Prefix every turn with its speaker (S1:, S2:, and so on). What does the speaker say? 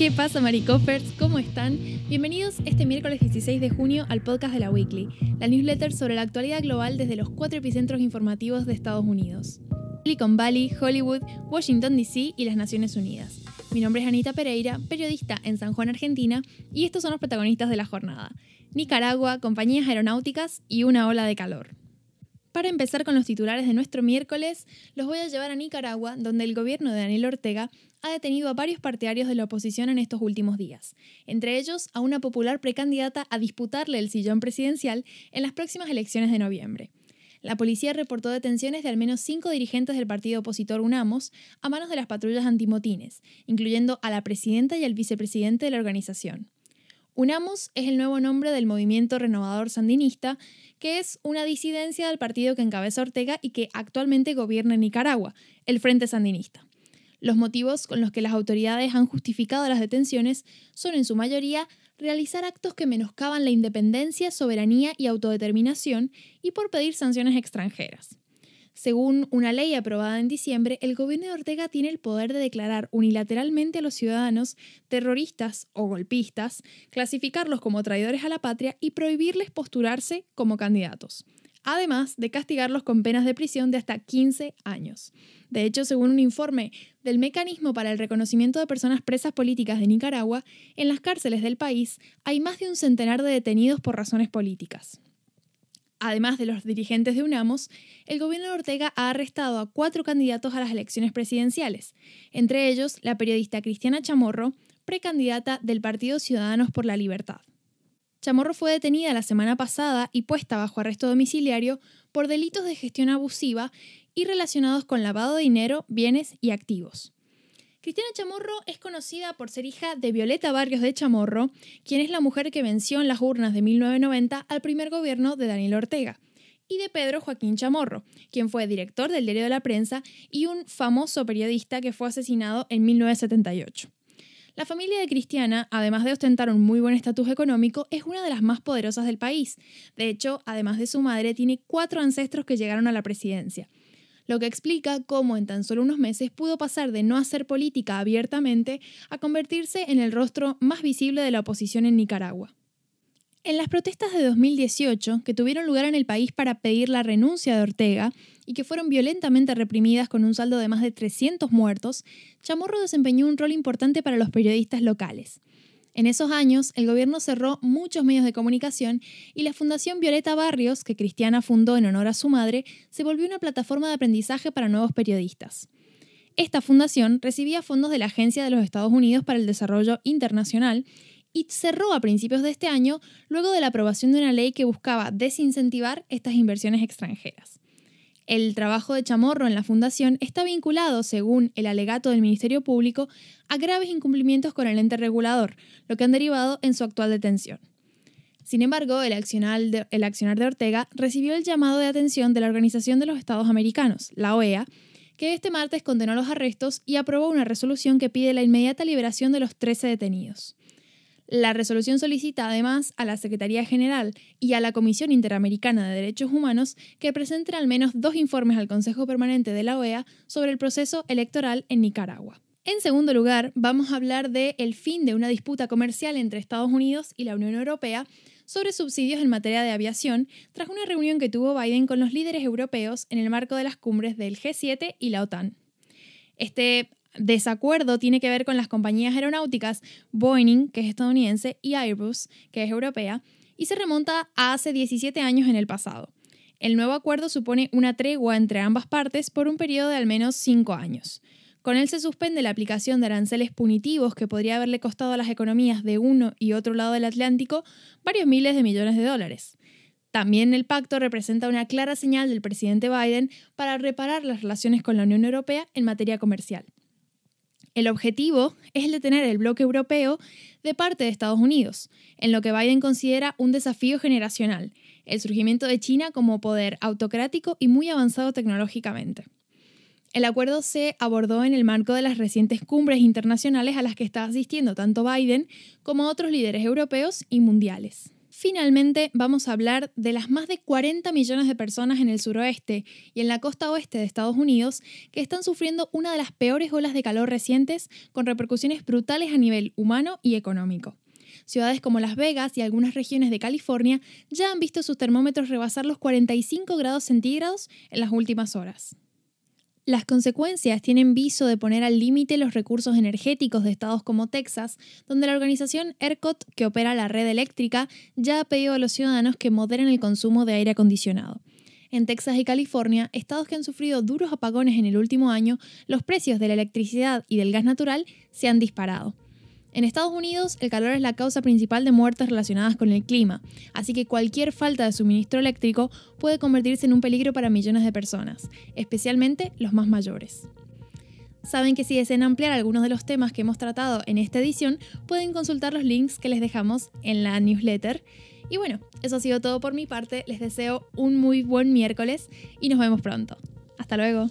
S1: ¿Qué pasa, Maricoffers? ¿Cómo están? Bienvenidos este miércoles 16 de junio al podcast de la Weekly, la newsletter sobre la actualidad global desde los cuatro epicentros informativos de Estados Unidos: Silicon Valley, Hollywood, Washington DC y las Naciones Unidas. Mi nombre es Anita Pereira, periodista en San Juan, Argentina, y estos son los protagonistas de la jornada: Nicaragua, compañías aeronáuticas y una ola de calor. Para empezar con los titulares de nuestro miércoles, los voy a llevar a Nicaragua, donde el gobierno de Daniel Ortega ha detenido a varios partidarios de la oposición en estos últimos días, entre ellos a una popular precandidata a disputarle el sillón presidencial en las próximas elecciones de noviembre. La policía reportó detenciones de al menos cinco dirigentes del partido opositor UNAMOS a manos de las patrullas antimotines, incluyendo a la presidenta y al vicepresidente de la organización. UNAMOS es el nuevo nombre del movimiento renovador sandinista, que es una disidencia del partido que encabeza Ortega y que actualmente gobierna en Nicaragua, el Frente Sandinista. Los motivos con los que las autoridades han justificado las detenciones son en su mayoría realizar actos que menoscaban la independencia, soberanía y autodeterminación y por pedir sanciones extranjeras. Según una ley aprobada en diciembre, el gobierno de Ortega tiene el poder de declarar unilateralmente a los ciudadanos terroristas o golpistas, clasificarlos como traidores a la patria y prohibirles postularse como candidatos, además de castigarlos con penas de prisión de hasta 15 años. De hecho, según un informe del Mecanismo para el Reconocimiento de Personas Presas Políticas de Nicaragua, en las cárceles del país hay más de un centenar de detenidos por razones políticas. Además de los dirigentes de UNAMOS, el gobierno de Ortega ha arrestado a cuatro candidatos a las elecciones presidenciales, entre ellos la periodista Cristiana Chamorro, precandidata del Partido Ciudadanos por la Libertad. Chamorro fue detenida la semana pasada y puesta bajo arresto domiciliario por delitos de gestión abusiva y relacionados con lavado de dinero, bienes y activos. Cristiana Chamorro es conocida por ser hija de Violeta Barrios de Chamorro, quien es la mujer que venció en las urnas de 1990 al primer gobierno de Daniel Ortega, y de Pedro Joaquín Chamorro, quien fue director del Diario de la Prensa y un famoso periodista que fue asesinado en 1978. La familia de Cristiana, además de ostentar un muy buen estatus económico, es una de las más poderosas del país. De hecho, además de su madre, tiene cuatro ancestros que llegaron a la presidencia lo que explica cómo en tan solo unos meses pudo pasar de no hacer política abiertamente a convertirse en el rostro más visible de la oposición en Nicaragua. En las protestas de 2018, que tuvieron lugar en el país para pedir la renuncia de Ortega y que fueron violentamente reprimidas con un saldo de más de 300 muertos, Chamorro desempeñó un rol importante para los periodistas locales. En esos años, el gobierno cerró muchos medios de comunicación y la Fundación Violeta Barrios, que Cristiana fundó en honor a su madre, se volvió una plataforma de aprendizaje para nuevos periodistas. Esta fundación recibía fondos de la Agencia de los Estados Unidos para el Desarrollo Internacional y cerró a principios de este año luego de la aprobación de una ley que buscaba desincentivar estas inversiones extranjeras. El trabajo de Chamorro en la fundación está vinculado, según el alegato del Ministerio Público, a graves incumplimientos con el ente regulador, lo que han derivado en su actual detención. Sin embargo, el accionar, de, el accionar de Ortega recibió el llamado de atención de la Organización de los Estados Americanos, la OEA, que este martes condenó los arrestos y aprobó una resolución que pide la inmediata liberación de los 13 detenidos. La resolución solicita además a la Secretaría General y a la Comisión Interamericana de Derechos Humanos que presenten al menos dos informes al Consejo Permanente de la OEA sobre el proceso electoral en Nicaragua. En segundo lugar, vamos a hablar el fin de una disputa comercial entre Estados Unidos y la Unión Europea sobre subsidios en materia de aviación tras una reunión que tuvo Biden con los líderes europeos en el marco de las cumbres del G7 y la OTAN. Este desacuerdo tiene que ver con las compañías aeronáuticas Boeing, que es estadounidense, y Airbus, que es europea, y se remonta a hace 17 años en el pasado. El nuevo acuerdo supone una tregua entre ambas partes por un periodo de al menos 5 años. Con él se suspende la aplicación de aranceles punitivos que podría haberle costado a las economías de uno y otro lado del Atlántico varios miles de millones de dólares. También el pacto representa una clara señal del presidente Biden para reparar las relaciones con la Unión Europea en materia comercial. El objetivo es el de tener el bloque europeo de parte de Estados Unidos, en lo que Biden considera un desafío generacional, el surgimiento de China como poder autocrático y muy avanzado tecnológicamente. El acuerdo se abordó en el marco de las recientes cumbres internacionales a las que está asistiendo tanto Biden como otros líderes europeos y mundiales. Finalmente vamos a hablar de las más de 40 millones de personas en el suroeste y en la costa oeste de Estados Unidos que están sufriendo una de las peores olas de calor recientes con repercusiones brutales a nivel humano y económico. Ciudades como Las Vegas y algunas regiones de California ya han visto sus termómetros rebasar los 45 grados centígrados en las últimas horas. Las consecuencias tienen viso de poner al límite los recursos energéticos de estados como Texas, donde la organización ERCOT, que opera la red eléctrica, ya ha pedido a los ciudadanos que moderen el consumo de aire acondicionado. En Texas y California, estados que han sufrido duros apagones en el último año, los precios de la electricidad y del gas natural se han disparado. En Estados Unidos, el calor es la causa principal de muertes relacionadas con el clima, así que cualquier falta de suministro eléctrico puede convertirse en un peligro para millones de personas, especialmente los más mayores. Saben que si desean ampliar algunos de los temas que hemos tratado en esta edición, pueden consultar los links que les dejamos en la newsletter. Y bueno, eso ha sido todo por mi parte, les deseo un muy buen miércoles y nos vemos pronto. Hasta luego.